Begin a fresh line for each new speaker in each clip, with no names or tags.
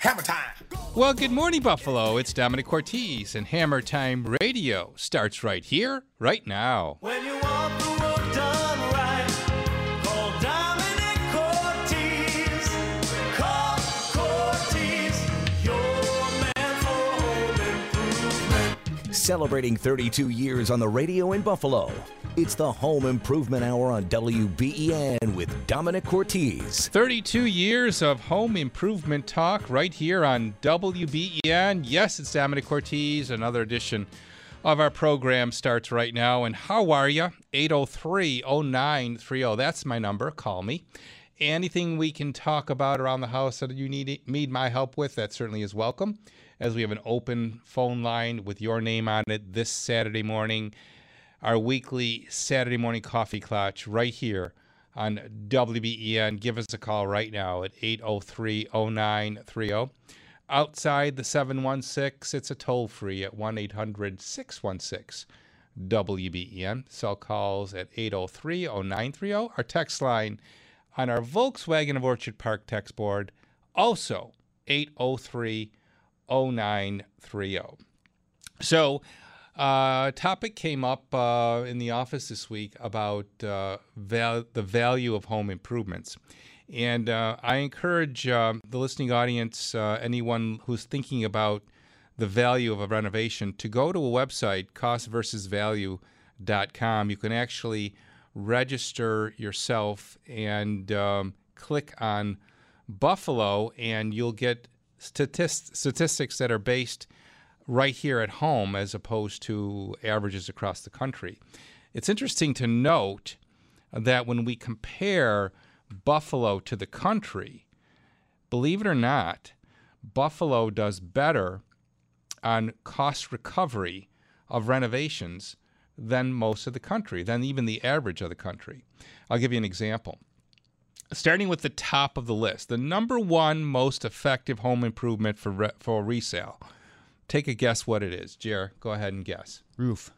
Hammer time.
Well, good morning, Buffalo. It's Dominic Cortese, and Hammer Time Radio starts right here, right now.
Celebrating 32 years on the radio in Buffalo. It's the Home Improvement Hour on WBEN with Dominic Cortese.
32 years of home improvement talk right here on WBEN. Yes, it's Dominic Cortese. Another edition of our program starts right now. And how are you? 803 0930. That's my number. Call me. Anything we can talk about around the house that you need, need my help with, that certainly is welcome. As we have an open phone line with your name on it this Saturday morning, our weekly Saturday morning coffee clutch right here on WBEN. Give us a call right now at 803 0930. Outside the 716, it's a toll free at 1 800 616 WBEN. Cell calls at 803 0930. Our text line on our Volkswagen of Orchard Park text board, also 803 0930. So, uh, topic came up uh, in the office this week about uh, val- the value of home improvements. And uh, I encourage uh, the listening audience, uh, anyone who's thinking about the value of a renovation, to go to a website, costversusvalue.com. You can actually register yourself and um, click on Buffalo, and you'll get statist- statistics that are based right here at home as opposed to averages across the country. It's interesting to note that when we compare Buffalo to the country, believe it or not, Buffalo does better on cost recovery of renovations than most of the country, than even the average of the country. I'll give you an example. Starting with the top of the list, the number one most effective home improvement for, re- for resale. Take a guess what it is. Jer, go ahead and guess.
Roof.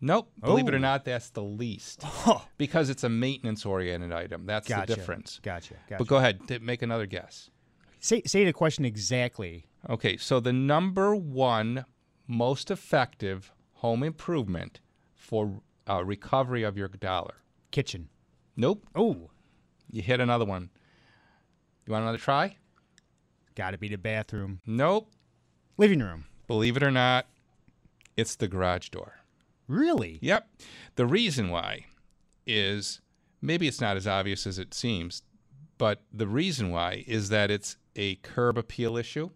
Nope. Believe it or
Oh.
not, that's the least. Because it's a maintenance oriented item. That's
Gotcha.
the difference.
Gotcha. Gotcha.
But go ahead, t- make another guess.
say say the question exactly.
Okay, so the number one most effective home improvement for uh, recovery of your dollar.
Kitchen.
Nope.
Oh,
You hit another one. You want another try?
got to be the bathroom.
Nope.
Living room.
Believe it or not, it's the garage door.
Really?
Yep. The reason why is maybe it's not as obvious as it seems, but the reason why is that it's a curb appeal issue.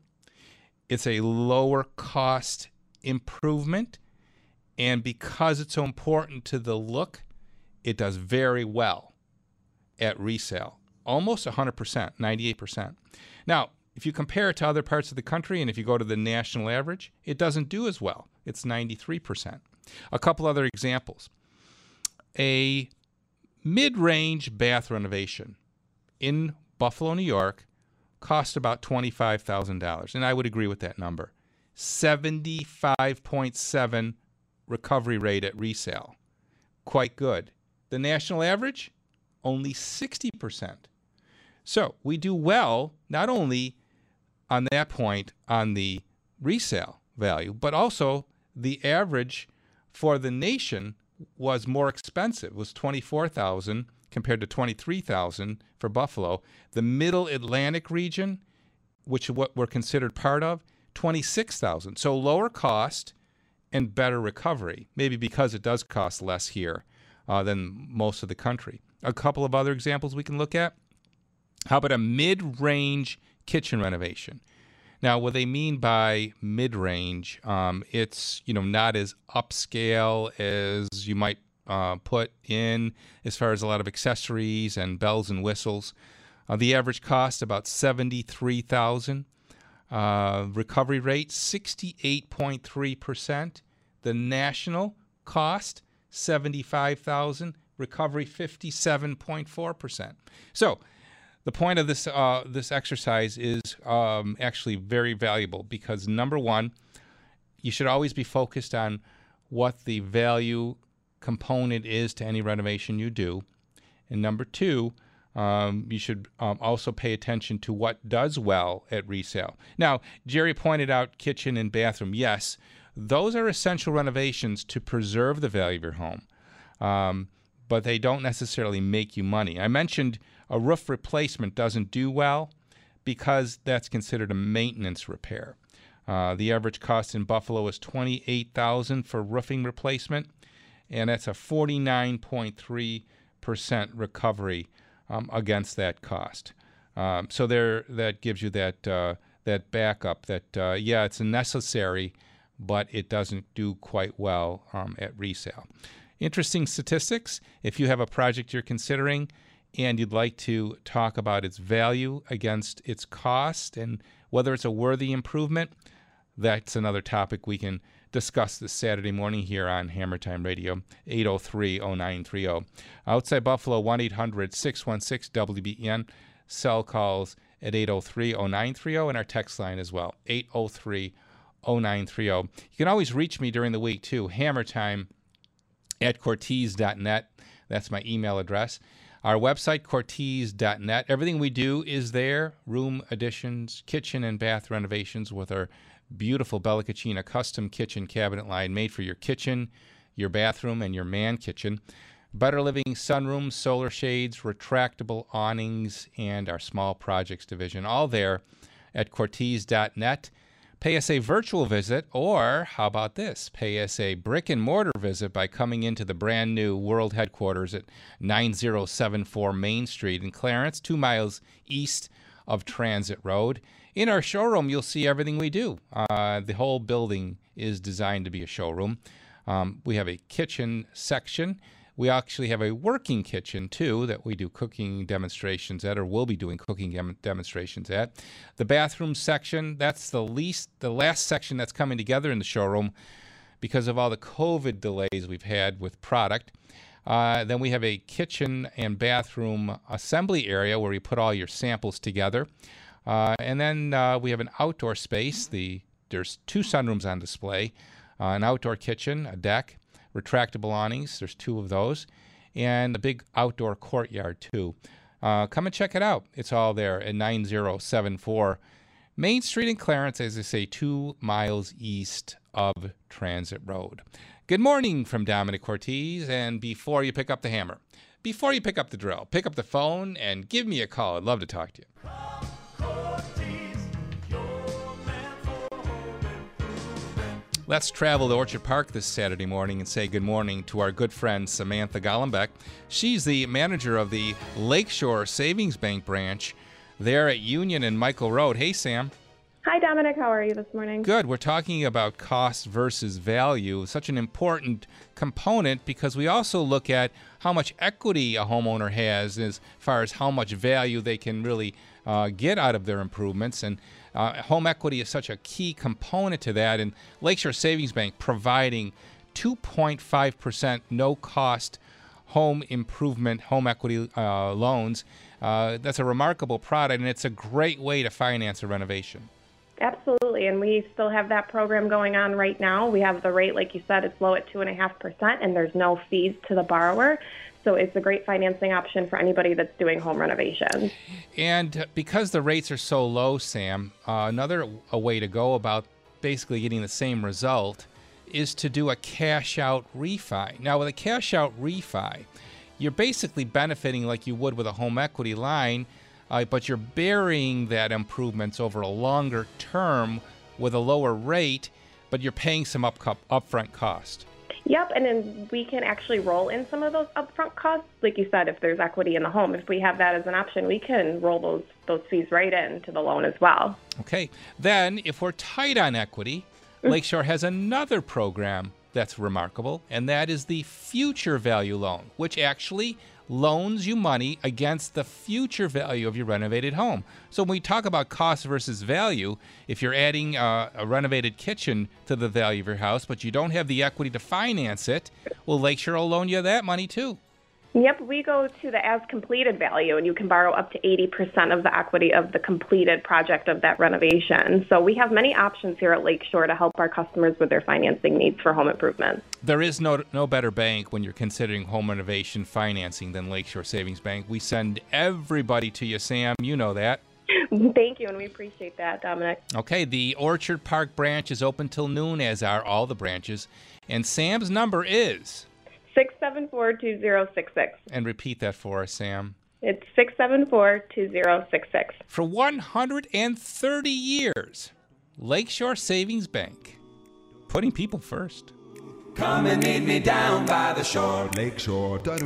It's a lower cost improvement. And because it's so important to the look, it does very well at resale. Almost 100%, 98%. Now, if you compare it to other parts of the country and if you go to the national average, it doesn't do as well. It's 93%. A couple other examples. A mid range bath renovation in Buffalo, New York cost about $25,000. And I would agree with that number. 75.7 recovery rate at resale. Quite good. The national average, only 60%. So we do well not only on that point on the resale value, but also the average for the nation was more expensive. Was 24,000 compared to 23,000 for Buffalo. The Middle Atlantic region, which what we're considered part of, 26,000. So lower cost and better recovery, maybe because it does cost less here uh, than most of the country. A couple of other examples we can look at. How about a mid range kitchen renovation? Now, what they mean by mid range, um, it's you know not as upscale as you might uh, put in as far as a lot of accessories and bells and whistles. Uh, the average cost about seventy three thousand. Uh, recovery rate 68.3%. The national cost 75,000. Recovery 57.4%. So the point of this uh, this exercise is um, actually very valuable because number one, you should always be focused on what the value component is to any renovation you do, and number two, um, you should um, also pay attention to what does well at resale. Now, Jerry pointed out kitchen and bathroom. Yes, those are essential renovations to preserve the value of your home, um, but they don't necessarily make you money. I mentioned a roof replacement doesn't do well because that's considered a maintenance repair. Uh, the average cost in Buffalo is twenty-eight thousand for roofing replacement, and that's a forty-nine point three percent recovery um, against that cost. Um, so there, that gives you that uh, that backup. That uh, yeah, it's necessary, but it doesn't do quite well um, at resale. Interesting statistics. If you have a project you're considering and you'd like to talk about its value against its cost and whether it's a worthy improvement, that's another topic we can discuss this Saturday morning here on Hammer Time Radio, 803 0930. Outside Buffalo, 1 800 616 WBEN. Cell calls at 803 0930 and our text line as well, 803 0930. You can always reach me during the week too, hammertime at cortese.net. That's my email address. Our website, cortese.net. Everything we do is there room additions, kitchen and bath renovations with our beautiful Bella Cucina custom kitchen cabinet line made for your kitchen, your bathroom, and your man kitchen. Better Living sunrooms, solar shades, retractable awnings, and our small projects division. All there at cortese.net. Pay us a virtual visit, or how about this? Pay us a brick and mortar visit by coming into the brand new world headquarters at 9074 Main Street in Clarence, two miles east of Transit Road. In our showroom, you'll see everything we do. Uh, the whole building is designed to be a showroom. Um, we have a kitchen section. We actually have a working kitchen too that we do cooking demonstrations at, or will be doing cooking dem- demonstrations at. The bathroom section, that's the least, the last section that's coming together in the showroom because of all the COVID delays we've had with product. Uh, then we have a kitchen and bathroom assembly area where you put all your samples together. Uh, and then uh, we have an outdoor space. The there's two sunrooms on display, uh, an outdoor kitchen, a deck, retractable awnings. There's two of those, and a big outdoor courtyard too. Uh, come and check it out. It's all there at 9074 Main Street in Clarence, as I say, two miles east of Transit Road. Good morning from Dominic Cortese. And before you pick up the hammer, before you pick up the drill, pick up the phone and give me a call. I'd love to talk to you. Let's travel to Orchard Park this Saturday morning and say good morning to our good friend Samantha Gollenbeck. She's the manager of the Lakeshore Savings Bank branch there at Union and Michael Road. Hey, Sam.
Hi, Dominic. How are you this morning?
Good. We're talking about cost versus value, such an important component because we also look at how much equity a homeowner has as far as how much value they can really uh, get out of their improvements. And uh, home equity is such a key component to that. And Lakeshore Savings Bank providing 2.5% no cost home improvement, home equity uh, loans. Uh, that's a remarkable product, and it's a great way to finance a renovation.
Absolutely. And we still have that program going on right now. We have the rate, like you said, it's low at 2.5%, and there's no fees to the borrower. So it's a great financing option for anybody that's doing home renovations.
And because the rates are so low, Sam, uh, another a way to go about basically getting the same result is to do a cash out refi. Now, with a cash out refi, you're basically benefiting like you would with a home equity line, uh, but you're burying that improvements over a longer term with a lower rate, but you're paying some up upfront cost.
Yep, and then we can actually roll in some of those upfront costs. Like you said, if there's equity in the home, if we have that as an option, we can roll those those fees right into the loan as well.
Okay. Then, if we're tight on equity, mm. Lakeshore has another program that's remarkable, and that is the Future Value Loan, which actually loans you money against the future value of your renovated home. So when we talk about cost versus value, if you're adding uh, a renovated kitchen to the value of your house, but you don't have the equity to finance it, well, Lakeshore will loan you that money too.
Yep, we go to the as completed value, and you can borrow up to 80% of the equity of the completed project of that renovation. So we have many options here at Lakeshore to help our customers with their financing needs for home improvements.
There is no no better bank when you're considering home renovation financing than Lakeshore Savings Bank. We send everybody to you, Sam. You know that.
Thank you, and we appreciate that, Dominic.
Okay, the Orchard Park branch is open till noon, as are all the branches. And Sam's number is,
674 2066.
and repeat that for us, Sam.
It's 674 2066.
For 130 years, Lakeshore Savings Bank, putting people first.
Come and meet me down by the shore.
Lakeshore.
Did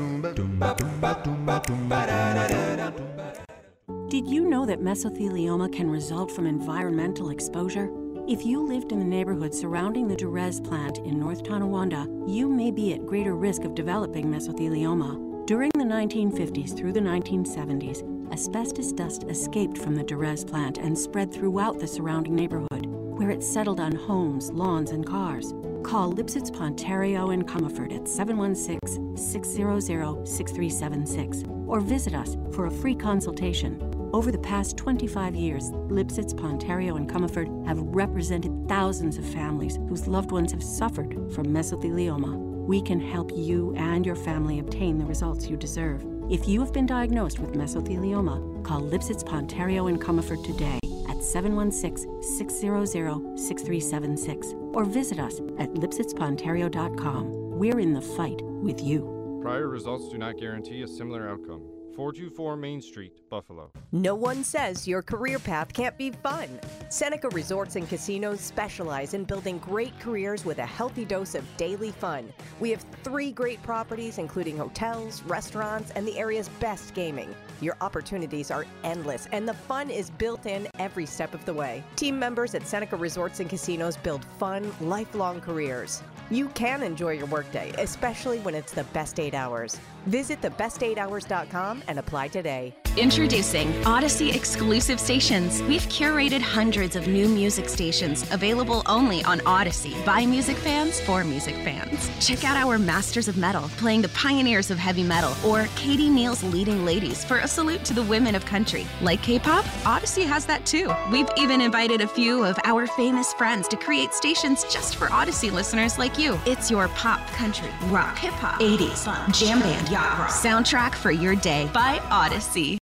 you know that mesothelioma can result from environmental exposure? If you lived in the neighborhood surrounding the Durez plant in North Tonawanda, you may be at greater risk of developing mesothelioma. During the 1950s through the 1970s, asbestos dust escaped from the Durez plant and spread throughout the surrounding neighborhood, where it settled on homes, lawns, and cars. Call Lipsitz Ponterio and Comerford at 716 600 6376 or visit us for a free consultation. Over the past 25 years, Lipsitz, Ponterio, and Comerford have represented thousands of families whose loved ones have suffered from mesothelioma. We can help you and your family obtain the results you deserve. If you have been diagnosed with mesothelioma, call Lipsitz, Ponterio, and Comerford today at 716 600 6376 or visit us at lipsitzponterio.com. We're in the fight with you.
Prior results do not guarantee a similar outcome. 424 Main Street, Buffalo.
No one says your career path can't be fun. Seneca Resorts and Casinos specialize in building great careers with a healthy dose of daily fun. We have three great properties, including hotels, restaurants, and the area's best gaming. Your opportunities are endless, and the fun is built in every step of the way. Team members at Seneca Resorts and Casinos build fun, lifelong careers. You can enjoy your workday, especially when it's the best eight hours. Visit thebest8hours.com and apply today.
Introducing Audacy exclusive stations. We've curated hundreds of new music stations available only on Audacy by music fans for music fans. Check out our Masters of Metal playing the pioneers of heavy metal or Katie Neal's leading ladies for a salute to the women of country. Like K-pop, Audacy has that too. We've even invited a few of our famous friends to create stations just for Audacy listeners like you. It's your pop, country, rock, hip hop, 80s, jam band, yacht rock soundtrack for your day by Audacy.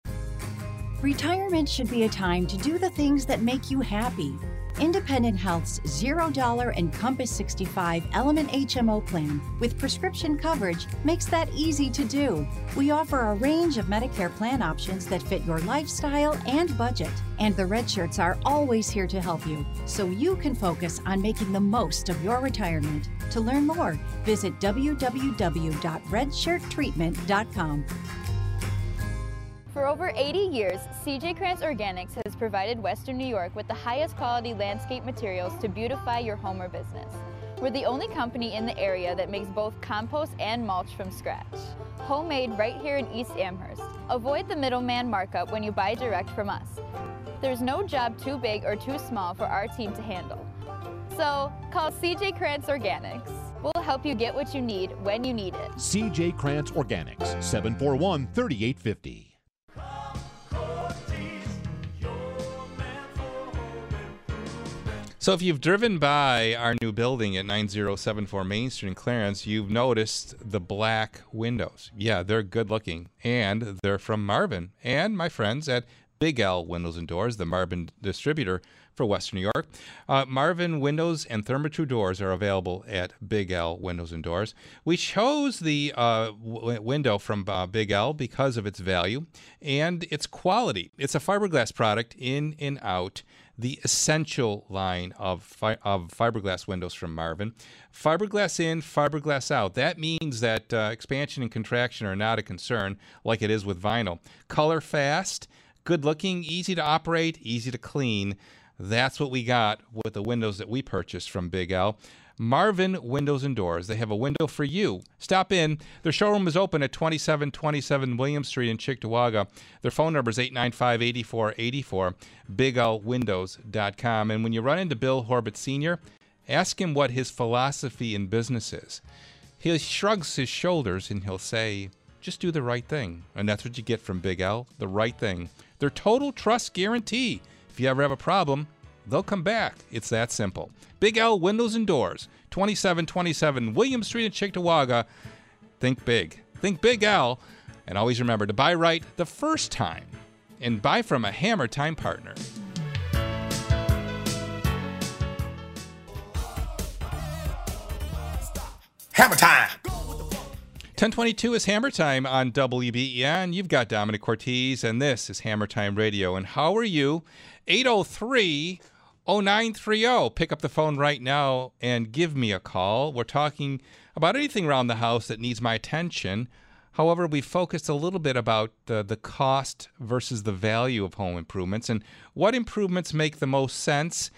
Retirement should be a time to do the things that make you happy. Independent Health's $0 Encompass 65 Element HMO plan with prescription coverage makes that easy to do. We offer a range of Medicare plan options that fit your lifestyle and budget. And the Red Shirts are always here to help you so you can focus on making the most of your retirement. To learn more, visit www.redshirttreatment.com.
For over 80 years, CJ Krantz Organics has provided Western New York with the highest quality landscape materials to beautify your home or business. We're the only company in the area that makes both compost and mulch from scratch. Homemade right here in East Amherst. Avoid the middleman markup when you buy direct from us. There's no job too big or too small for our team to handle. So call CJ Krantz Organics. We'll help you get what you need when you need it.
CJ Krantz Organics, 741 3850.
So if you've driven by our new building at 9074 Main Street in Clarence, you've noticed the black windows. Yeah, they're good looking, and they're from Marvin and my friends at Big L Windows and Doors, the Marvin distributor for Western New York. Uh, Marvin windows and Therma-Tru doors are available at Big L Windows and Doors. We chose the uh, window from uh, Big L because of its value and its quality. It's a fiberglass product in and out the essential line of, fi- of fiberglass windows from Marvin. Fiberglass in, fiberglass out. That means that uh, expansion and contraction are not a concern like it is with vinyl. Color fast, good looking, easy to operate, easy to clean. That's what we got with the windows that we purchased from Big L. Marvin Windows and Doors. They have a window for you. Stop in. Their showroom is open at 2727 William Street in Cheektowaga. Their phone number is 895 8484, biglwindows.com. And when you run into Bill Horbit Sr., ask him what his philosophy in business is. He shrugs his shoulders and he'll say, just do the right thing. And that's what you get from Big L, the right thing. Their total trust guarantee. If you ever have a problem, they'll come back. It's that simple. Big L Windows and Doors, 2727 William Street in Cheektowaga. Think big. Think Big L. And always remember to buy right the first time and buy from a Hammer Time partner.
Hammer time.
1022 is Hammer Time on WBEN. You've got Dominic Cortese, and this is Hammer Time Radio. And how are you? 803 0930. Pick up the phone right now and give me a call. We're talking about anything around the house that needs my attention. However, we focused a little bit about the, the cost versus the value of home improvements and what improvements make the most sense.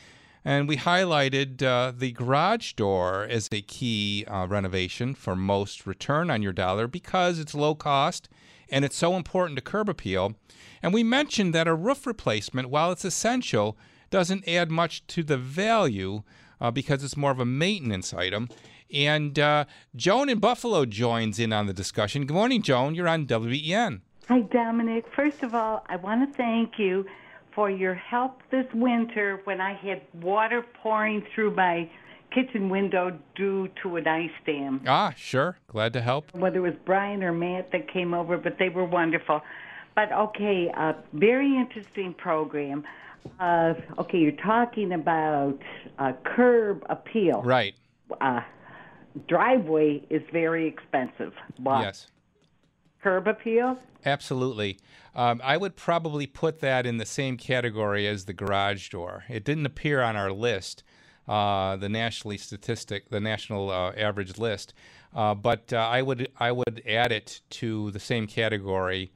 And we highlighted uh, the garage door as a key uh, renovation for most return on your dollar because it's low cost and it's so important to curb appeal. And we mentioned that a roof replacement, while it's essential, doesn't add much to the value uh, because it's more of a maintenance item. And uh, Joan in Buffalo joins in on the discussion. Good morning, Joan. You're on WEN.
Hi, Dominic. First of all, I want to thank you for your help this winter when I had water pouring through my kitchen window due to an ice dam.
Ah, sure. Glad to help.
Whether it was Brian or Matt that came over, but they were wonderful. But okay, uh, very interesting program. Uh, okay, you're talking about uh, curb appeal.
Right.
Uh, driveway is very expensive. But
Yes.
curb appeal?
Absolutely. Um, I would probably put that in the same category as the garage door. It didn't appear on our list, uh, the nationally statistic, the national uh, average list, uh, but uh, I would I would add it to the same category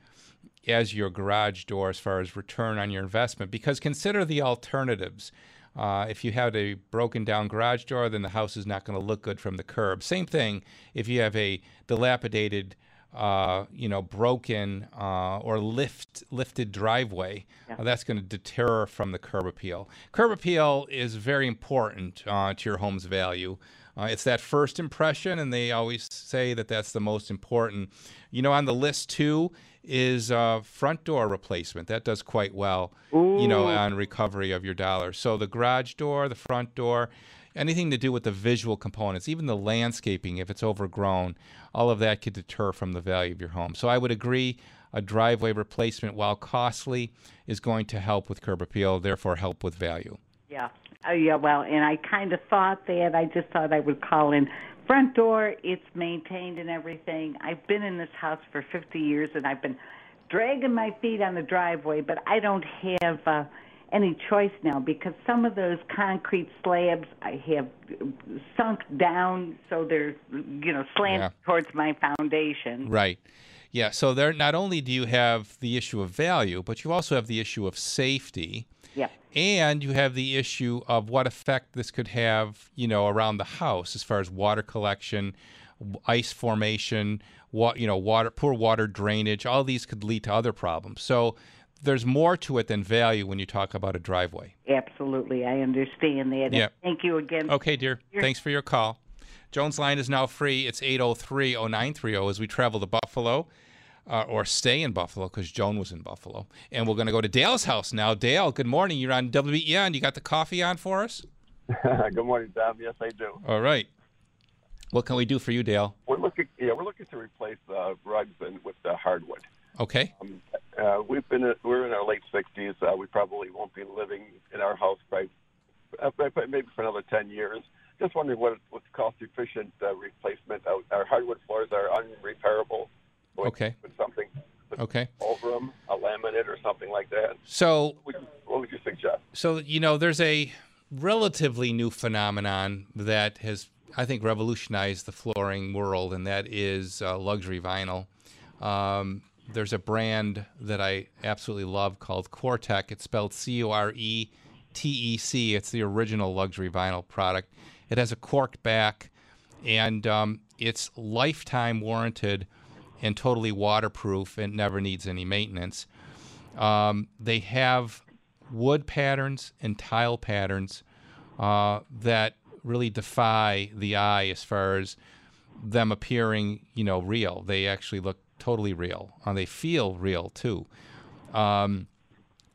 as your garage door as far as return on your investment. Because consider the alternatives. Uh, if you have a broken down garage door, then the house is not going to look good from the curb. Same thing if you have a dilapidated uh, you know, broken uh, or lift lifted driveway, uh, that's going to deter from the curb appeal. Curb appeal is very important uh, to your home's value. Uh, it's that first impression, and they always say that that's the most important. You know, on the list too is uh, front door replacement. That does quite well. You know, on recovery of your dollar. So the garage door, the front door, anything to do with the visual components, even the landscaping, if it's overgrown, all of that could deter from the value of your home. So I would agree a driveway replacement, while costly, is going to help with curb appeal, therefore help with value.
Yeah. Oh, yeah, well, and I kind of thought that. I just thought I would call in. Front door, it's maintained and everything. I've been in this house for 50 years, and I've been dragging my feet on the driveway, but I don't have uh, any choice now because some of those concrete slabs I have sunk down, so they're, you know, slanted
Yeah.
towards my foundation.
Right. Yeah. So there, not only do you have the issue of value, but you also have the issue of safety.
Yeah.
And you have the issue of what effect this could have, you know, around the house as far as water collection, ice formation, what you know, water, poor water drainage. All these could lead to other problems. So there's more to it than value when you talk about a driveway.
Absolutely, I understand that.
Yeah.
Thank you again.
Okay, dear. Thanks for your call. Jones line is now free. It's 803 0930 as we travel to Buffalo uh, or stay in Buffalo because Joan was in Buffalo. And we're going to go to Dale's house now. Dale, good morning. You're on WEN. You got the coffee on for us?
Good morning, Tom. Yes, I do.
All right. What can we do for you, Dale?
We're looking, yeah, we're looking to replace uh, rugs and with the hardwood.
Okay.
Um, uh, we've been, uh, we're in our late 60s. Uh, we probably won't be living in our house by, uh, maybe for another 10 years. Just wondering what what's cost efficient uh, replacement. Our hardwood floors are unrepairable. We
Okay.
Put something
Okay.
over them, a laminate or something like that.
So
What would you, what would you suggest?
So, you know, there's a relatively new phenomenon that has, I think, revolutionized the flooring world, and that is uh, luxury vinyl. Um, there's a brand that I absolutely love called Coretec. It's spelled C O R E T E C. It's the original luxury vinyl product. It has a corked back, and um, it's lifetime warranted and totally waterproof and never needs any maintenance. Um, they have wood patterns and tile patterns uh, that really defy the eye as far as them appearing, you know, real. They actually look totally real. and they feel real too. Um,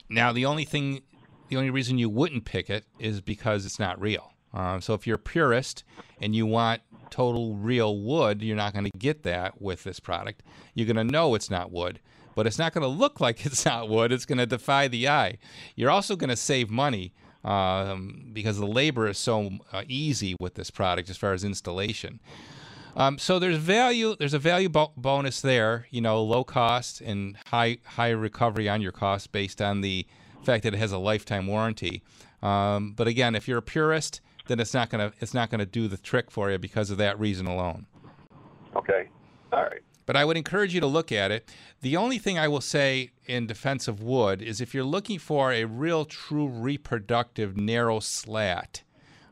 now, the only thing, the only reason you wouldn't pick it is because it's not real. Um, so if you're a purist and you want total real wood, you're not going to get that with this product. You're going to know it's not wood, but it's not going to look like it's not wood. It's going to defy the eye. You're also going to save money um, because the labor is so uh, easy with this product as far as installation. Um, so there's value. There's a value bo- bonus there. You know, low cost and high high recovery on your cost based on the fact that it has a lifetime warranty. Um, but again, if you're a purist, then it's not gonna it's not gonna do the trick for you because of that reason alone.
Okay. All right.
But I would encourage you to look at it. The only thing I will say in defense of wood is if you're looking for a real, true reproductive narrow slat,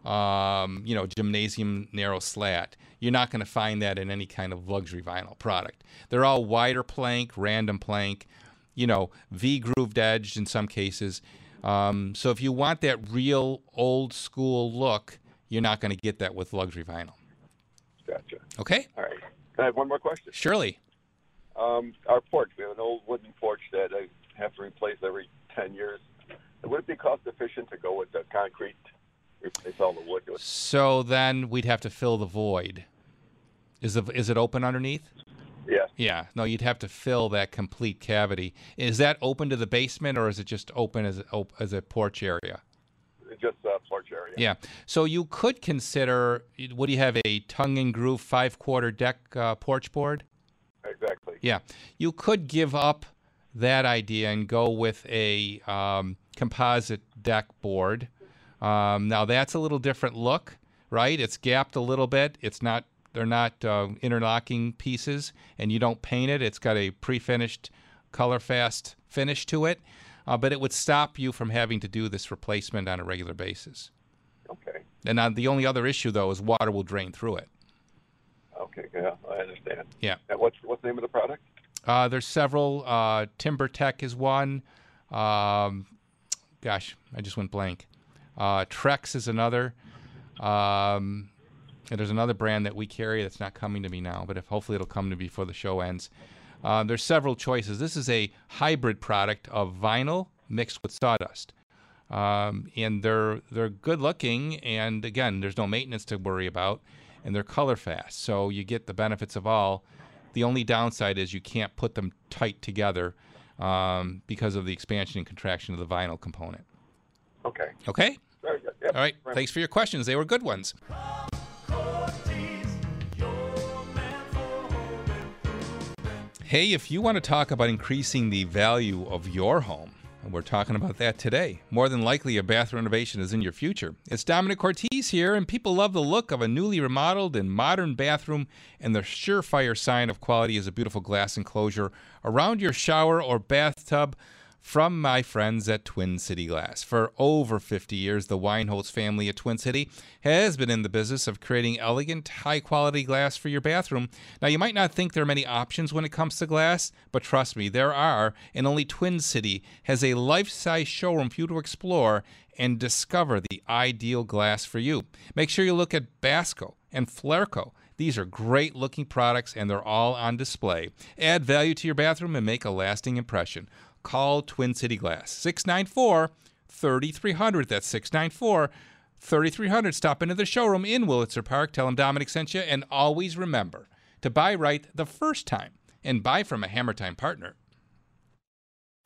um, you know, gymnasium narrow slat, you're not going to find that in any kind of luxury vinyl product. They're all wider plank, random plank, you know, V grooved edged in some cases. Um, so if you want that real old school look, you're not going to get that with luxury vinyl.
Gotcha.
Okay.
All right. Can I have one more question?
Surely.
Um, our porch, we have an old wooden porch that I have to replace every 10 years. Would it be cost efficient to go with the concrete, replace all the wood?
So then we'd have to fill the void. Is the is it open underneath?
Yeah.
Yeah. No, you'd have to fill that complete cavity. Is that open to the basement or is it just open as a, as a porch area?
Just a porch area.
Yeah. So you could consider. What do you have? A tongue and groove five quarter deck uh, porch board.
Exactly.
Yeah. You could give up that idea and go with a um, composite deck board. Um, now that's a little different look, right? It's gapped a little bit. It's not. They're not uh, interlocking pieces, and you don't paint it. It's got a pre-finished, color-fast finish to it, uh, but it would stop you from having to do this replacement on a regular basis.
Okay.
And uh, the only other issue, though, is water will drain through it.
Okay. Yeah, I understand.
Yeah.
And what's what's the name of the product?
Uh, there's several. Uh, TimberTech is one. Um, gosh, I just went blank. Uh, Trex is another. Um, and there's another brand that we carry that's not coming to me now, but if hopefully it'll come to me before the show ends. Uh, there's several choices. This is a hybrid product of vinyl mixed with sawdust. Um, and they're they're good looking, and again, there's no maintenance to worry about, and they're color fast, so you get the benefits of all. The only downside is you can't put them tight together um, because of the expansion and contraction of the vinyl component.
Okay.
Okay.
Very good. Yep.
All right. Thanks for your questions. They were good ones. Hey, if you want to talk about increasing the value of your home, and we're talking about that today. More than likely, a bath renovation is in your future. It's Dominic Cortese here, and people love the look of a newly remodeled and modern bathroom, and the surefire sign of quality is a beautiful glass enclosure around your shower or bathtub from my friends at Twin City Glass. For over 50 years, the Weinholz family at Twin City has been in the business of creating elegant, high quality glass for your bathroom. Now, you might not think there are many options when it comes to glass, but trust me, there are, and only Twin City has a life size showroom for you to explore and discover the ideal glass for you. Make sure you look at Basco and Fleurco. These are great looking products and they're all on display. Add value to your bathroom and make a lasting impression call Twin City Glass. 694 3300. That's 694 3300. Stop into the showroom in Wurlitzer Park. Tell them Dominic sent you. And always remember to buy right the first time and buy from a Hammer Time partner.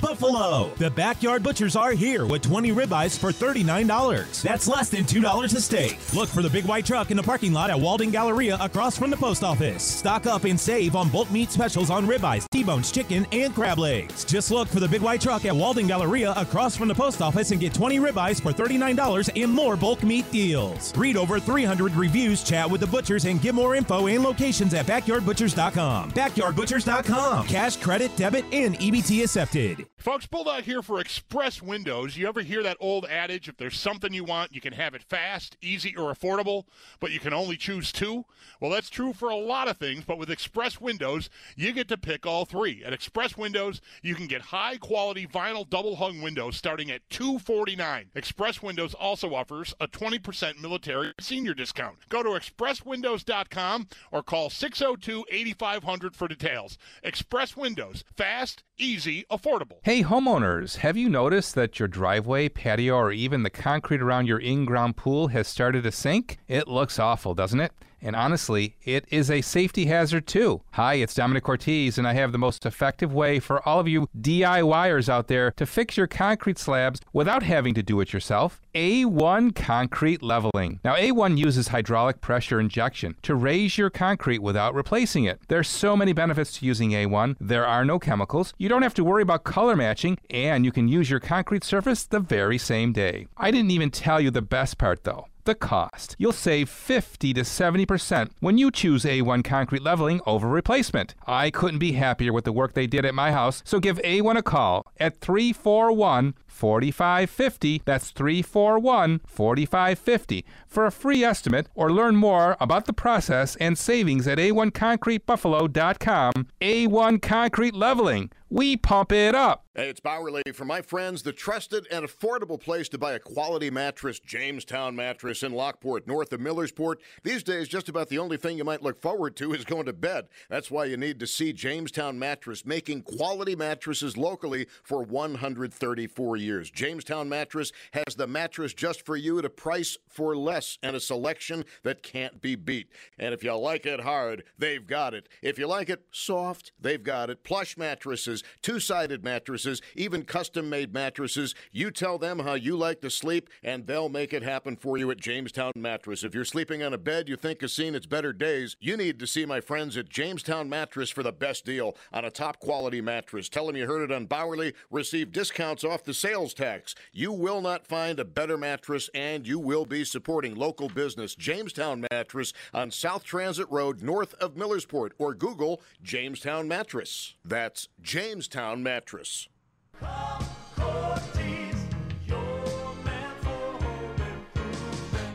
Buffalo. The Backyard Butchers are here with 20 ribeyes for $39. That's less than $2 a steak. Look for the big white truck in the parking lot at Walden Galleria across from the post office. Stock up and save on bulk meat specials on ribeyes, T-bones, chicken, and crab legs. Just look for the big white truck at Walden Galleria across from the post office and get 20 ribeyes for $39 and more bulk meat deals. Read over 300 reviews, chat with the butchers, and get more info and locations at backyardbutchers.com. Backyardbutchers.com. Cash, credit, debit, and EBT accepted.
Folks, Bulldog here for Express Windows. You ever hear that old adage if there's something you want, you can have it fast, easy, or affordable, but you can only choose two? Well, that's true for a lot of things, but with Express Windows, you get to pick all three. At Express Windows, you can get high quality vinyl double hung windows starting at 249. Express Windows also offers a 20% military senior discount. Go to expresswindows.com or call 602 8500 for details. Express Windows, fast, easy, affordable.
Hey, homeowners, have you noticed that your driveway, patio, or even the concrete around your in ground pool has started to sink? It looks awful, doesn't it? And honestly, it is a safety hazard too. Hi, it's Dominic Cortese, and I have the most effective way for all of you DIYers out there to fix your concrete slabs without having to do it yourself. A1 Concrete Leveling. Now, A1 uses hydraulic pressure injection to raise your concrete without replacing it. There's so many benefits to using A1. There are no chemicals. You don't have to worry about color matching, and you can use your concrete surface the very same day. I didn't even tell you the best part though the cost. You'll save 50 to 70% when you choose A1 concrete leveling over replacement. I couldn't be happier with the work they did at my house, so give A1 a call at 341 4550. That's 341 4550 for a free estimate or learn more about the process and savings at a1concretebuffalo.com. A1 Concrete Leveling. We pump it up.
Hey, it's Bauerle for my friends, the trusted and affordable place to buy a quality mattress, Jamestown Mattress in Lockport, north of Millersport. These days, just about the only thing you might look forward to is going to bed. That's why you need to see Jamestown Mattress making quality mattresses locally for 134 years. Jamestown Mattress has the mattress just for you at a price for less and a selection that can't be beat. And if you like it hard, they've got it. If you like it soft, they've got it. Plush mattresses, two sided mattresses, even custom made mattresses. You tell them how you like to sleep, and they'll make it happen for you at Jamestown Mattress. If you're sleeping on a bed you think has seen its better days, you need to see my friends at Jamestown Mattress for the best deal on a top quality mattress. Tell them you heard it on Bauerle. Receive discounts off the sales tax. You will not find a better mattress, and you will be supporting local business. Jamestown Mattress on South Transit Road, north of Millersport, or Google Jamestown Mattress. That's Jamestown Mattress.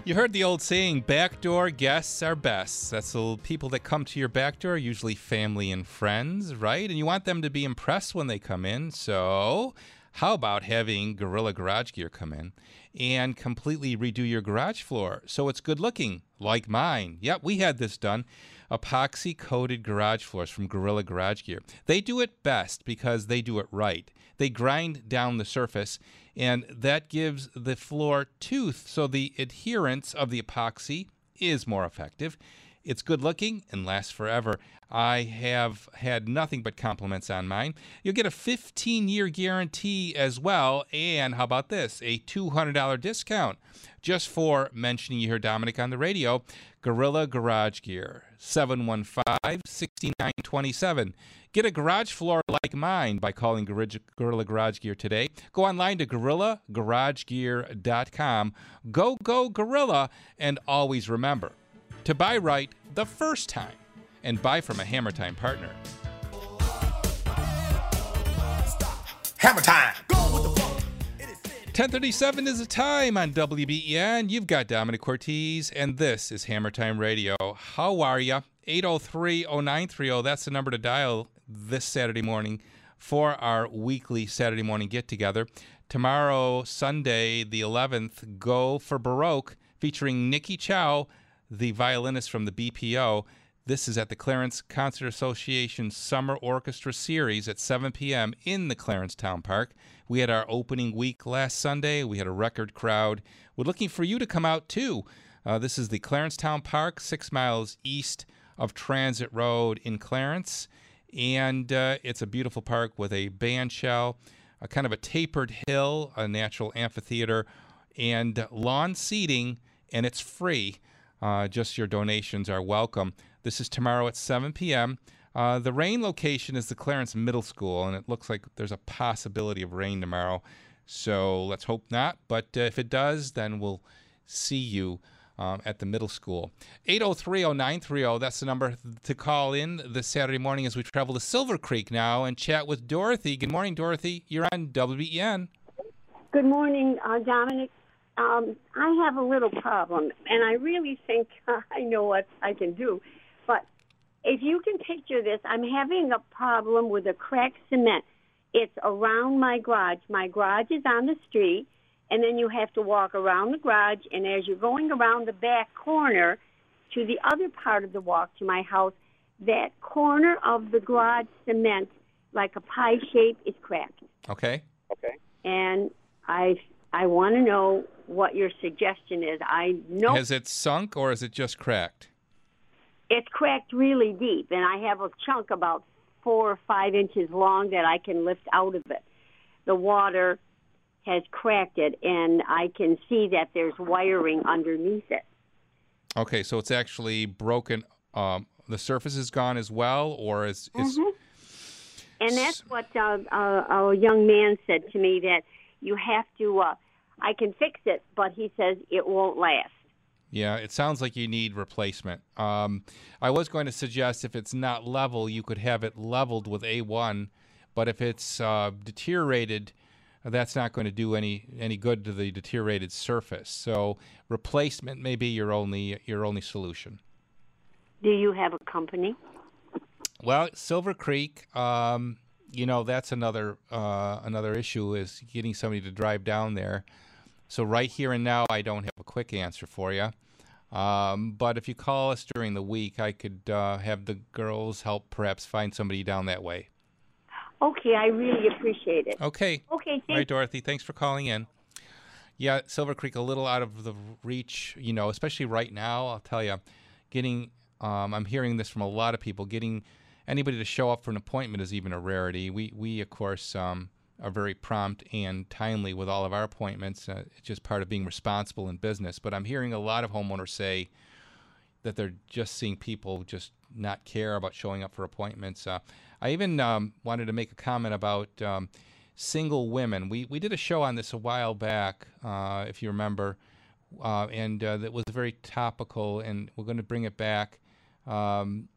You heard the old saying, backdoor guests are best. That's the people that come to your back door, usually family and friends, right? And you want them to be impressed when they come in. So, how about having Gorilla Garage Gear come in and completely redo your garage floor so it's good looking, like mine? Yep, we had this done. Epoxy coated garage floors from Gorilla Garage Gear. They do it best because they do it right. They grind down the surface and that gives the floor tooth so the adherence of the epoxy is more effective. It's good looking and lasts forever. I have had nothing but compliments on mine. You'll get a 15 year guarantee as well. And how about this? A $200 discount just for mentioning you hear Dominic on the radio. Gorilla Garage Gear, 715 6927. Get a garage floor like mine by calling Gorilla Garage Gear today. Go online to gorillagaragegear.com. Go, go, Gorilla. And always remember to buy right the first time and buy from a Hammer Time partner.
Hammer Time!
1037 is the time on WBEN. You've got Dominic Cortese, and this is Hammer Time Radio. How are you? 803-0930, that's the number to dial this Saturday morning for our weekly Saturday morning get-together. Tomorrow, Sunday, the 11th, Go for Baroque, featuring Nikki Chooi, the violinist from the BPO. This is at the Clarence Concert Association Summer Orchestra Series at 7 p.m. in the Clarence Town Park. We had our opening week last Sunday. We had a record crowd. We're looking for you to come out too. Uh, this is the Clarence Town Park, six miles east of Transit Road in Clarence. And uh, it's a beautiful park with a band shell, a kind of a tapered hill, a natural amphitheater, and lawn seating, and it's free. Uh, just your donations are welcome. This is tomorrow at 7 p.m. Uh, the rain location is the Clarence Middle School, and it looks like there's a possibility of rain tomorrow. So let's hope not. But uh, if it does, then we'll see you um, at the middle school. 8030930, that's the number to call in this Saturday morning as we travel to Silver Creek now and chat with Dorothy. Good morning, Dorothy. You're on WBEN.
Good morning, uh, Dominic. Um, I have a little problem, and I really think I know what I can do. But if you can picture this, I'm having a problem with a cracked cement. It's around my garage. My garage is on the street, and then you have to walk around the garage. And as you're going around the back corner to the other part of the walk to my house, that corner of the garage cement, like a pie shape, is cracked.
Okay.
Okay. And I I want to know what your suggestion is. I know
Has it sunk or is it just cracked?
it's cracked really deep, and I have a chunk about four or five inches long that I can lift out of it. The water has cracked it, and I can see that there's wiring underneath it.
Okay, so it's actually broken. Um, the surface is gone as well, or is, is
Mhm. And that's what uh, uh, a young man said to me that you have to. Uh, I can fix it, but he says it won't last.
Yeah, it sounds like you need replacement. Um, I was going to suggest if it's not level, you could have it leveled with A1, but if it's uh, deteriorated, that's not going to do any any good to the deteriorated surface. So replacement may be your only your only solution.
Do you have a company?
Well, Silver Creek, um, you know, that's another uh, another issue is getting somebody to drive down there. So right here and now, I don't have a quick answer for you. Um, but if you call us during the week, I could uh, have the girls help perhaps find somebody down that way.
Okay, I really appreciate it.
Okay.
Okay,
All
thank
right, Dorothy. Thanks for calling in. Yeah, Silver Creek a little out of the reach, you know, especially right now. I'll tell you, getting um, I'm hearing this from a lot of people. Getting anybody to show up for an appointment is even a rarity. We we of course um, are very prompt and timely with all of our appointments. Uh, it's just part of being responsible in business. But I'm hearing a lot of homeowners say that they're just seeing people just not care about showing up for appointments. Uh, I even um, wanted to make a comment about um, single women. We we did a show on this a while back, uh, if you remember, uh, and uh, that was very topical, and we're going to bring it back. Um,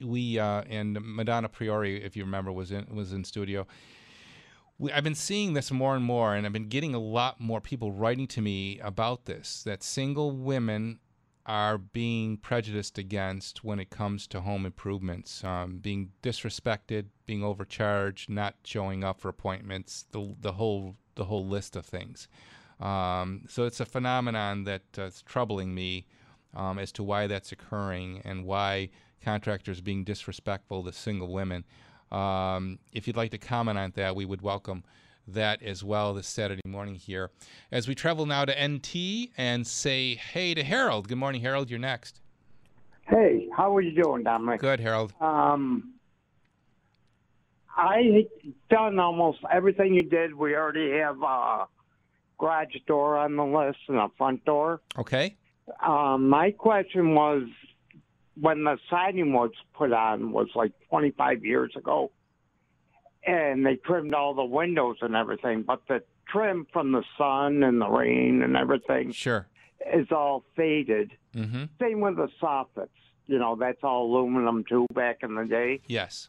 we uh, and Madonna Priori, if you remember, was in was in studio. We, I've been seeing this more and more, and I've been getting a lot more people writing to me about this. That single women are being prejudiced against when it comes to home improvements, um, being disrespected, being overcharged, not showing up for appointments, the the whole the whole list of things. Um, so it's a phenomenon that's uh, troubling me um, as to why that's occurring and why contractors being disrespectful to single women. Um, if you'd like to comment on that, we would welcome that as well this Saturday morning here. As we travel now to NT and say hey to Harold. Good morning, Harold. You're next.
Hey, how are you doing, Dominic?
Good, Harold.
Um, I done almost everything you did. We already have a garage door on the list and a front door.
Okay.
Um, my question was, when the siding was put on was like 25 years ago, and they trimmed all the windows and everything, but the trim from the sun and the rain and everything
sure
is all faded.
Mm-hmm.
Same with the soffits. You know, that's all aluminum too back in the day.
Yes.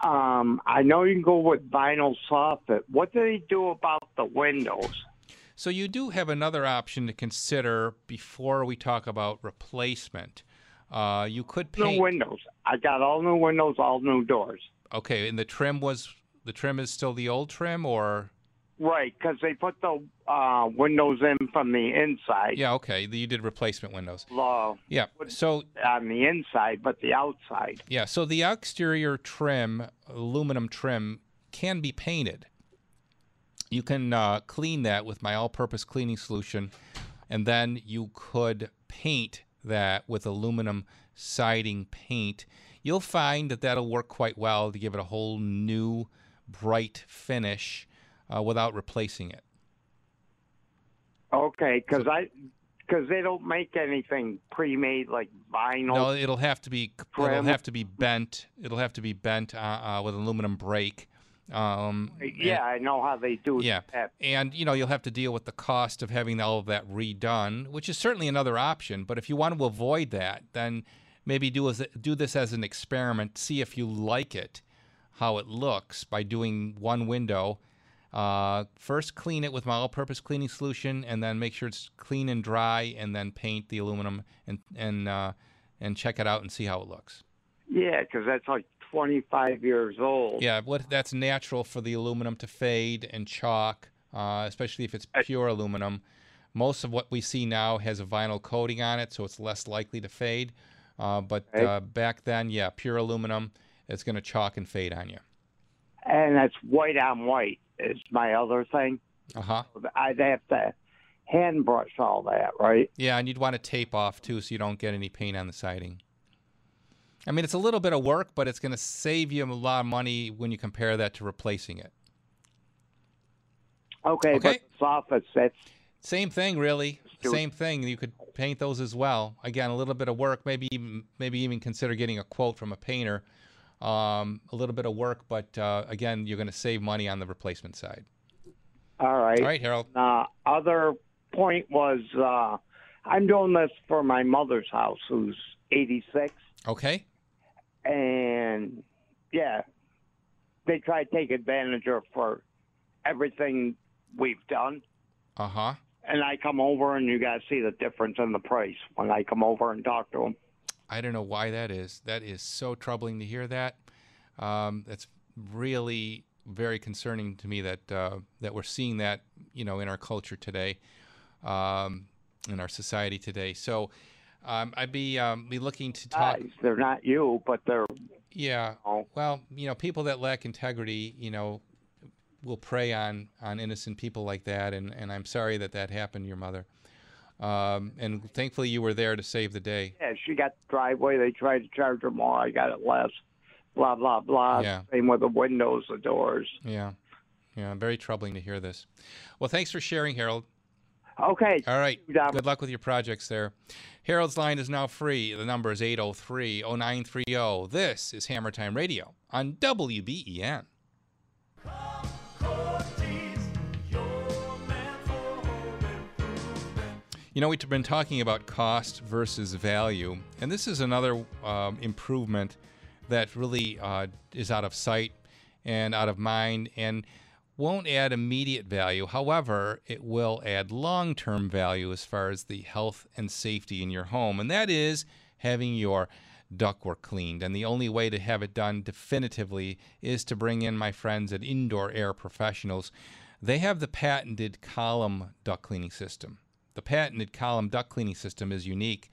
Um, I know you can go with vinyl soffit. What do they do about the windows?
So you do have another option to consider before we talk about replacement. Uh, you could paint.
New windows. I got all new windows, all new doors.
Okay, and the trim was the trim is still the old trim, or
Right, because they put the uh, windows in from the inside.
yeah, okay, you did replacement windows.
Uh,
Yeah, so
on the inside, but the outside.
Yeah, so the exterior trim, aluminum trim, can be painted. You can uh, clean that with my all purpose cleaning solution, and then you could paint that with aluminum siding paint. You'll find that that'll work quite well to give it a whole new, bright finish uh, without replacing it.
Okay, because I because they don't make anything pre-made like vinyl.
No, it'll have to be it'll have to be bent. It'll have to be bent uh, uh, with aluminum brake, Um,
Yeah, I know how they do
yeah,
that.
and you know you'll have to deal with the cost of having all of that redone, which is certainly another option. But if you want to avoid that, then maybe do as, do this as an experiment. See if you like it, how it looks by doing one window. Uh, first, clean it with my all-purpose cleaning solution, and then make sure it's clean and dry, and then paint the aluminum and and uh, and check it out and see how it looks.
Yeah, because that's like 25 years old.
Yeah, what that's natural for the aluminum to fade and chalk, uh, especially if it's pure aluminum. Most of what we see now has a vinyl coating on it, so it's less likely to fade. Uh, but
Right.
uh, back then, yeah, pure aluminum, it's going to chalk and fade on you.
And that's white on white is my other thing.
Uh huh.
I'd have to hand brush all that, right?
Yeah, and you'd want to tape off too, so you don't get any paint on the siding. I mean, it's a little bit of work, but it's going to save you a lot of money when you compare that to replacing it.
Okay,
Okay.
but soffits, that's
Same thing, really. Same thing. You could paint those as well. Again, a little bit of work. Maybe even, maybe even consider getting a quote from a painter. Um, a little bit of work, but uh, again, you're going to save money on the replacement side.
all right.
All right, Harold.
Uh, other point was uh, I'm doing this for my mother's house, who's 86,
Okay.
And yeah, they try to take advantage of for everything we've done.
Uh huh.
And I come over, and you guys see the difference in the price when I come over and talk to them.
I don't know why that is. That is so troubling to hear that. Um, that's really very concerning to me that uh, that we're seeing that you know in our culture today, um, in our society today. So um, I'd be um, be looking to talk.
Guys, they're not you, but they're
Yeah. Well, you know, people that lack integrity, you know, will prey on on innocent people like that, and and I'm sorry that that happened to your mother. Um, and thankfully, you were there to save the day.
Yeah, she got the driveway. They tried to charge her more. I got it less. Blah blah blah.
Yeah.
Same with the windows, the doors.
Yeah. Yeah. Very troubling to hear this. Well, thanks for sharing, Harold.
Okay.
All right. Good luck with your projects there. Harold's line is now free. The number is 803 0930. This is Hammer Time Radio on WBEN. You know, we've been talking about cost versus value, and this is another um, improvement that really uh, is out of sight and out of mind and won't add immediate value. However, it will add long term value as far as the health and safety in your home, and that is having your ductwork cleaned. And the only way to have it done definitively is to bring in my friends at Indoor Air Professionals. They have the patented column duct cleaning system. The patented column duct cleaning system is unique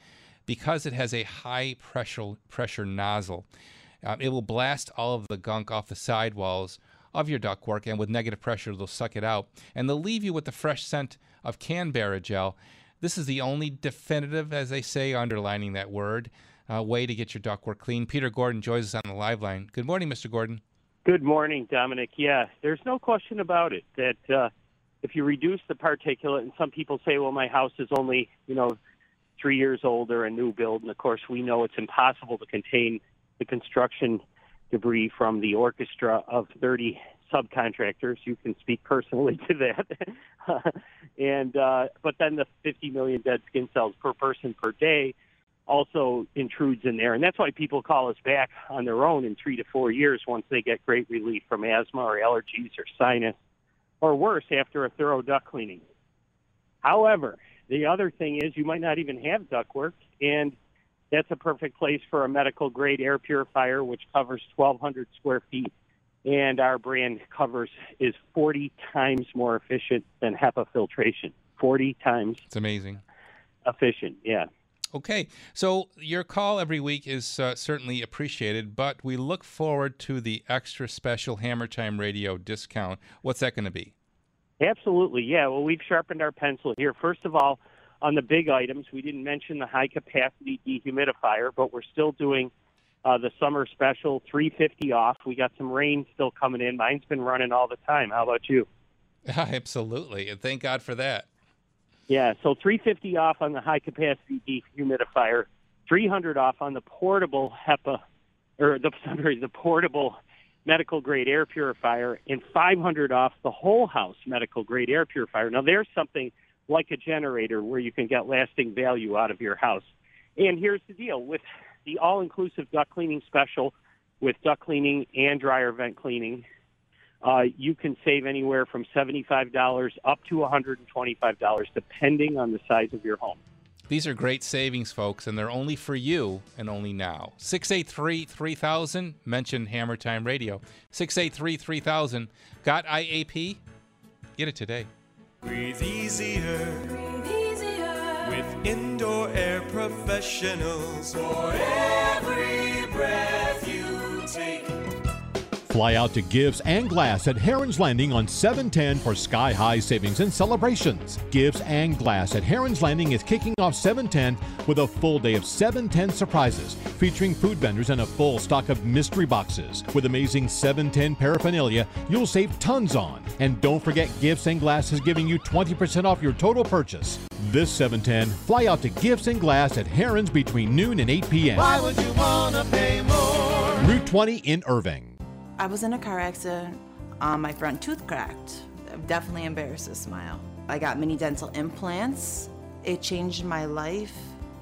because it has a high pressure pressure nozzle. Uh, it will blast all of the gunk off the sidewalls of your ductwork, and with negative pressure, they'll suck it out, and they'll leave you with the fresh scent of Canberra gel. This is the only definitive, as they say, underlining that word, uh, way to get your ductwork clean. Peter Gordon joins us on the live line. Good morning, Mr. Gordon.
Good morning, Dominic. Yeah, there's no question about it that uh, if you reduce the particulate, and some people say, well, my house is only, you know, three years old or a new build, and of course we know it's impossible to contain the construction debris from the orchestra of 30 subcontractors. You can speak personally to that. and uh, but then the 50 million dead skin cells per person per day also intrudes in there, and that's why people call us back on their own in three to four years once they get great relief from asthma or allergies or sinus, or worse after a thorough duct cleaning. However, the other thing is you might not even have ductwork, and that's a perfect place for a medical grade air purifier, which covers 1,200 square feet. And our brand covers is 40 times more efficient than HEPA filtration. 40 times
It's amazing.
efficient, yeah.
Okay, so your call every week is uh, certainly appreciated, but we look forward to the extra special Hammer Time Radio discount. What's that going to be?
Absolutely, yeah. Well, we've sharpened our pencil here. First of all, on the big items, we didn't mention the high capacity dehumidifier, but we're still doing uh, the summer special 350 off. We got some rain still coming in. Mine's been running all the time. How about you?
Absolutely, and thank God for that.
Yeah, so 350 off on the high capacity dehumidifier, 300 off on the portable HEPA, or the sorry, the portable medical grade air purifier and 500 off the whole house medical grade air purifier. Now there's something like a generator where you can get lasting value out of your house. And here's the deal with the all-inclusive duct cleaning special with duct cleaning and dryer vent cleaning. Uh, you can save anywhere from $75 up to $125 depending on the size of your home.
These are great savings, folks, and they're only for you and only now. 683 3000, mention Hammer Time Radio. 683 3000. Got IAP? Get it today.
Breathe easier. With indoor air professionals. For every breath you take.
Fly out to Gibbs and Glass at Heron's Landing on 710 for sky high savings and celebrations. Gibbs and Glass at Heron's Landing is kicking off 710 with a full day of 710 surprises featuring food vendors and a full stock of mystery boxes. With amazing 710 paraphernalia, you'll save tons on. And don't forget Gibbs and Glass is giving you 20% off your total purchase. This 710, fly out to Gibbs and Glass at Heron's between noon and 8 p.m.
Why would you want to pay more?
Route 20 in Irving.
I was in a car accident. Um, my front tooth cracked. I'm definitely embarrassed to smile. I got mini dental implants. It changed my life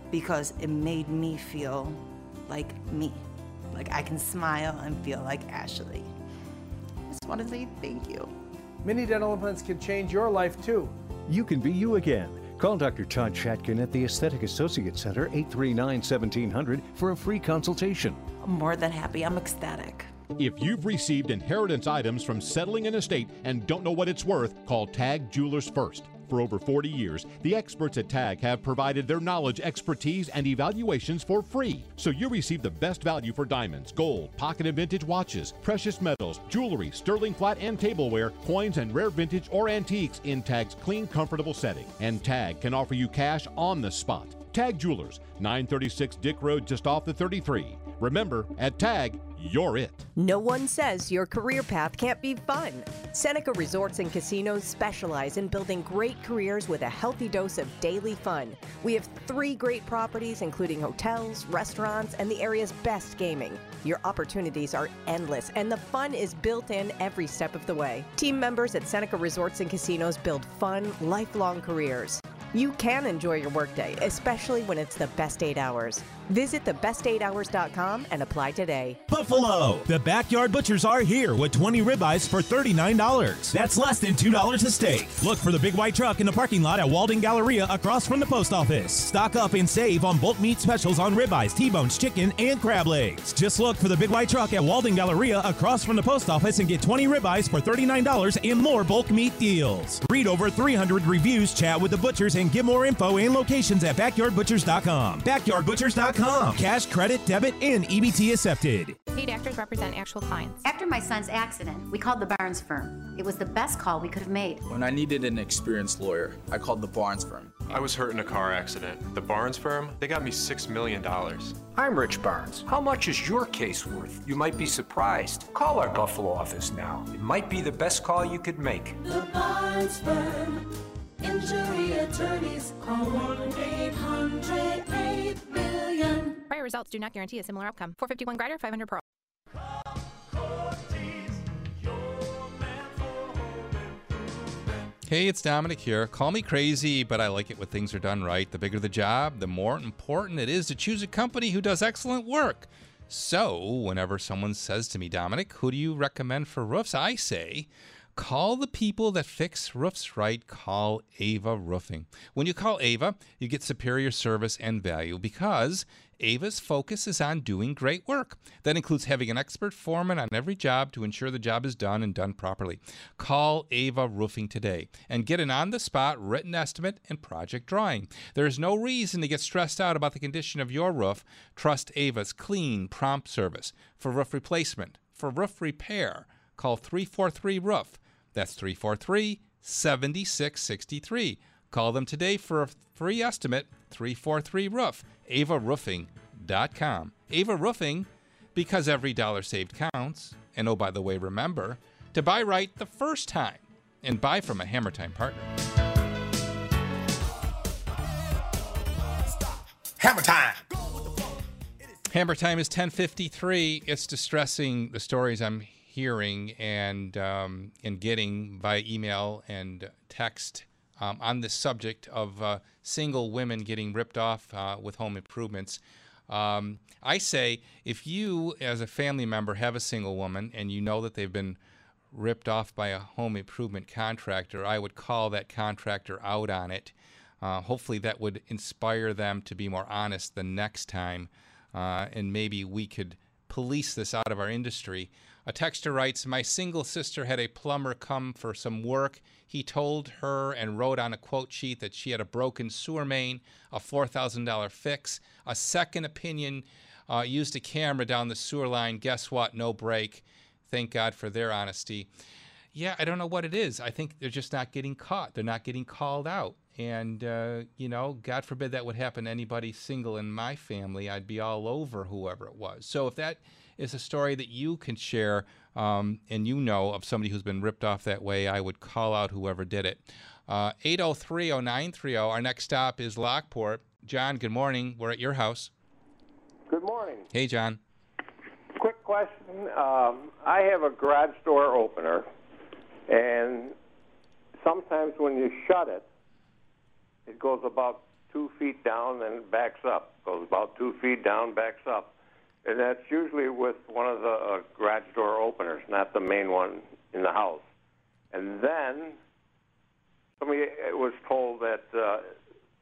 because it made me feel like me. Like I can smile and feel like Ashley. I just want to say thank you.
Mini dental implants can change your life too.
You can be you again. Call Dr. Todd Shatkin at the Aesthetic Associate Center, 839 1700, for a free consultation.
I'm more than happy. I'm ecstatic.
If you've received inheritance items from settling an estate and don't know what it's worth, call Tag Jewelers first. For over 40 years, the experts at TAG have provided their knowledge, expertise, and evaluations for free. So you receive the best value for diamonds, gold, pocket and vintage watches, precious metals, jewelry, sterling flat and tableware, coins, and rare vintage or antiques in TAG's clean, comfortable setting. And TAG can offer you cash on the spot. Tag Jewelers, 936 Dick Road, just off the 33. Remember, at TAG, you're it.
No one says your career path can't be fun. Seneca Resorts and Casinos specialize in building great careers with a healthy dose of daily fun. We have three great properties, including hotels, restaurants, and the area's best gaming. Your opportunities are endless, and the fun is built in every step of the way. Team members at Seneca Resorts and Casinos build fun, lifelong careers. You can enjoy your workday, especially when it's the best eight hours. Visit thebest8hours.com and apply today.
Buffalo! The Backyard Butchers are here with 20 ribeyes for $39. That's less than $2 a steak. Look for the big white truck in the parking lot at Walden Galleria across from the post office. Stock up and save on bulk meat specials on ribeyes, T-bones, chicken, and crab legs. Just look for the big white truck at Walden Galleria across from the post office and get 20 ribeyes for $39 and more bulk meat deals. Read over 300 reviews, chat with the butchers, and get more info and locations at backyardbutchers.com. Backyardbutchers.com. Cash, credit, debit, and EBT accepted.
Paid actors represent actual clients.
After my son's accident, we called the Barnes firm. It was the best call we could have made.
When I needed an experienced lawyer, I called the Barnes firm.
I was hurt in a car accident. The Barnes firm, they got me $6 million.
I'm Rich Barnes. How much is your case worth? You might be surprised. Call our Buffalo office now. It might be the best call you could make.
The Barnes Firm. Injury attorneys. Call 1 800 8 million.
Prior results do not guarantee a similar outcome. 451 Grider, 500 Pro.
Hey, it's Dominic here. Call me crazy, but I like it when things are done right. The bigger the job, the more important it is to choose a company who does excellent work. So, whenever someone says to me, Dominic, who do you recommend for roofs? I say, call the people that fix roofs right. Call Ava Roofing. When you call Ava, you get superior service and value because Ava's focus is on doing great work. That includes having an expert foreman on every job to ensure the job is done and done properly. Call Ava Roofing today and get an on the spot written estimate and project drawing. There is no reason to get stressed out about the condition of your roof. Trust Ava's clean, prompt service for roof replacement, for roof repair. Call 343 Roof. That's 343 7663. Call them today for a free estimate 343 Roof. AvaRoofing.com. Ava Roofing, because every dollar saved counts. And oh, by the way, remember to buy right the first time and buy from a Hammer Time partner.
Hammer time.
Hammer Time is 1053. It's distressing the stories I'm hearing and um, and getting by email and text um, on the subject of uh, single women getting ripped off uh, with home improvements. Um, I say if you, as a family member, have a single woman and you know that they've been ripped off by a home improvement contractor, I would call that contractor out on it. Uh, hopefully, that would inspire them to be more honest the next time, uh, and maybe we could police this out of our industry. A texter writes My single sister had a plumber come for some work. He told her and wrote on a quote sheet that she had a broken sewer main, a $4,000 fix. A second opinion uh, used a camera down the sewer line. Guess what? No break. Thank God for their honesty. Yeah, I don't know what it is. I think they're just not getting caught. They're not getting called out. And, uh, you know, God forbid that would happen to anybody single in my family. I'd be all over whoever it was. So if that is a story that you can share um, and you know of somebody who's been ripped off that way, I would call out whoever did it. Uh, 803 0930. Our next stop is Lockport. John, good morning. We're at your house.
Good morning.
Hey, John.
Quick question. Um, I have a garage door opener, and sometimes when you shut it, it goes about two feet down and backs up. Goes about two feet down, backs up. And that's usually with one of the uh, garage door openers, not the main one in the house. And then somebody was told that uh,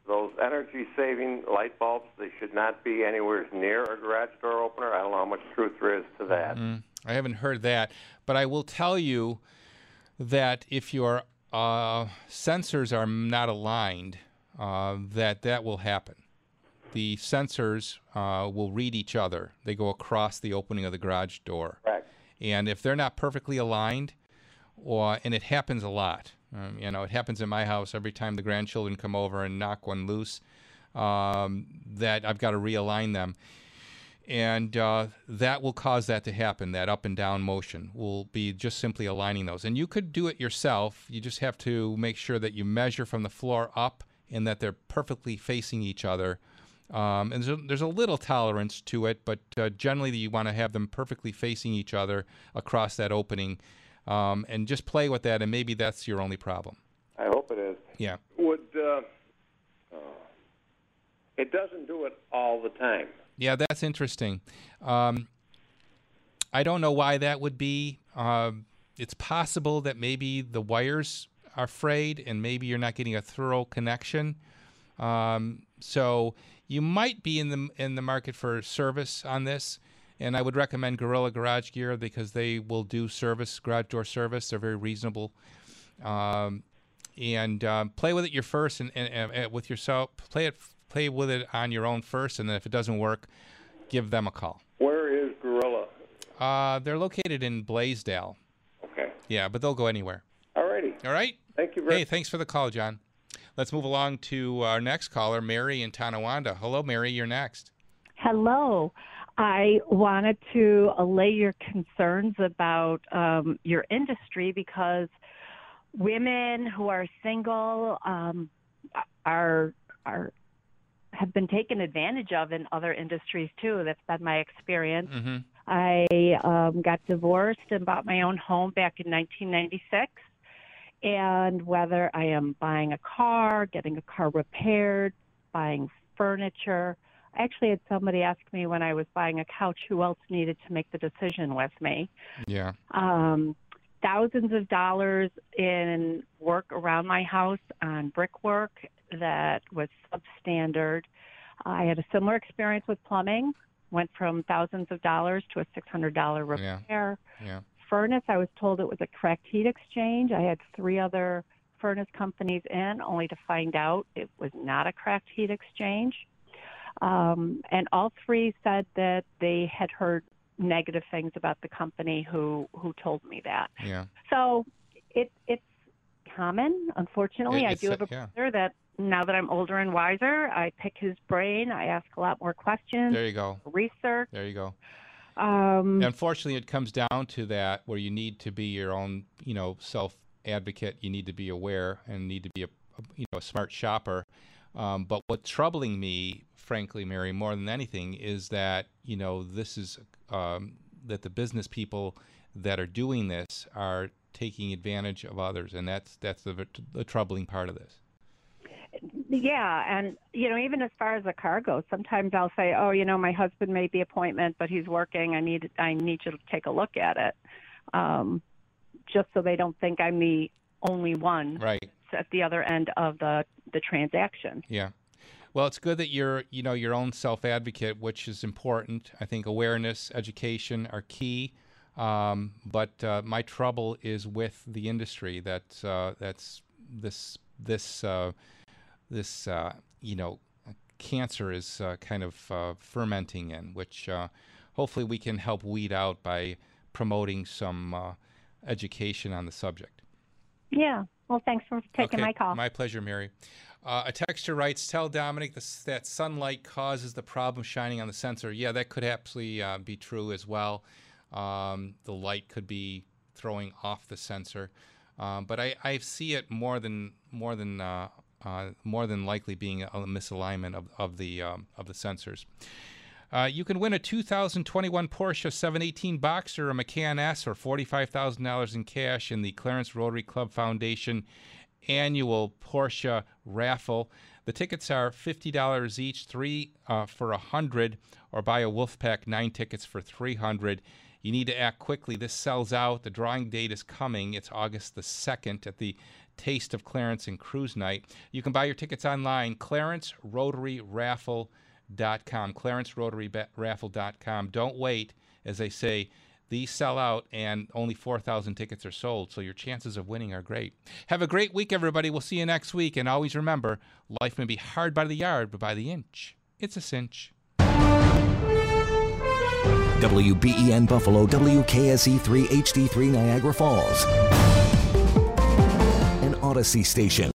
those energy-saving light bulbs they should not be anywhere near a garage door opener. I don't know how much truth there is to that.
Mm, I haven't heard that, but I will tell you that if your uh, sensors are not aligned, uh, that that will happen. The sensors uh, will read each other. They go across the opening of the garage door.
Correct.
And if they're not perfectly aligned, or and it happens a lot. Um, you know, it happens in my house every time the grandchildren come over and knock one loose. Um, that I've got to realign them, and uh, that will cause that to happen. That up and down motion will be just simply aligning those. And you could do it yourself. You just have to make sure that you measure from the floor up and that they're perfectly facing each other. Um, and there's a, there's a little tolerance to it, but uh, generally you want to have them perfectly facing each other across that opening, um, and just play with that. And maybe that's your only problem.
I hope it is.
Yeah.
Would uh, uh, it doesn't do it all the time?
Yeah, that's interesting. Um, I don't know why that would be. Um, it's possible that maybe the wires are frayed and maybe you're not getting a thorough connection. Um, so you might be in the in the market for service on this, and I would recommend Gorilla Garage Gear because they will do service, garage door service. They're very reasonable. Um, and um, play with it your first, and, and, and with yourself. Play it, play with it on your own first, and then if it doesn't work, give them a call.
Where is Gorilla?
Uh, they're located in Blasdell.
Okay.
Yeah, but they'll go anywhere.
All righty.
All right.
Thank you very
Hey, thanks for the call, John. Let's move along to our next caller, Mary in Tonawanda. Hello, Mary. You're next.
Hello. I wanted to allay your concerns about um, your industry because women who are single um, are are have been taken advantage of in other industries too. That's been my experience.
Mm-hmm.
I um, got divorced and bought my own home back in 1996. And whether I am buying a car, getting a car repaired, buying furniture, I actually had somebody ask me when I was buying a couch who else needed to make the decision with me.
Yeah.
Um, thousands of dollars in work around my house on brickwork that was substandard. I had a similar experience with plumbing. Went from thousands of dollars to a six hundred dollar repair.
Yeah. Yeah.
Furnace, I was told it was a cracked heat exchange. I had three other furnace companies in, only to find out it was not a cracked heat exchange. Um, and all three said that they had heard negative things about the company who who told me that.
Yeah.
So it it's common. Unfortunately,
It-
I do have a
yeah.
brother that now that I'm older and wiser, I pick his brain. I ask a lot more questions.
There you go.
Research.
There you go.
Um,
Unfortunately, it comes down to that where you need to be your own, you know, self advocate. You need to be aware and need to be a, a you know, a smart shopper. Um, but what's troubling me, frankly, Mary, more than anything, is that you know this is um, that the business people that are doing this are taking advantage of others, and that's that's the, the troubling part of this.
Yeah, and you know, even as far as the car goes, sometimes I'll say, "Oh, you know, my husband made the appointment, but he's working. I need I need you to take a look at it." Um, just so they don't think I'm the only one
right
at the other end of the the transaction.
Yeah. Well, it's good that you're, you know, your own self advocate, which is important. I think awareness, education are key. Um, but uh, my trouble is with the industry that uh, that's this this uh, this uh, you know cancer is uh, kind of uh, fermenting in, which hopefully we can help weed out by promoting some education on the subject.
Yeah. Well, thanks for taking
okay.
my call.
My pleasure, Mary. Uh, a texture writes, "Tell Dominic this, that sunlight causes the problem shining on the sensor." Yeah, that could absolutely uh, be true as well. Um, the light could be throwing off the sensor, um, but I, I see it more than more than uh, uh more than likely being a, misalignment of, of the um, of the sensors. Uh, you can win a 2021 Porsche 718 Boxster, a Macan S, or $45,000 in cash in the Clarence Rotary Club Foundation annual Porsche raffle. The tickets are $50 each, three uh, for 100 or buy a Wolfpack, nine tickets for 300 You need to act quickly. This sells out. The drawing date is coming. It's August the 2nd at the Taste of Clarence and Cruise Night. You can buy your tickets online, clarencerotaryraffle.com, clarencerotaryraffle.com. Don't wait. As they say, these sell out and only 4,000 tickets are sold, so your chances of winning are great. Have a great week, everybody. We'll see you next week. And always remember life may be hard by the yard, but by the inch, it's a cinch.
WBEN Buffalo, WKSE 3 HD3 Niagara Falls, Audacy station.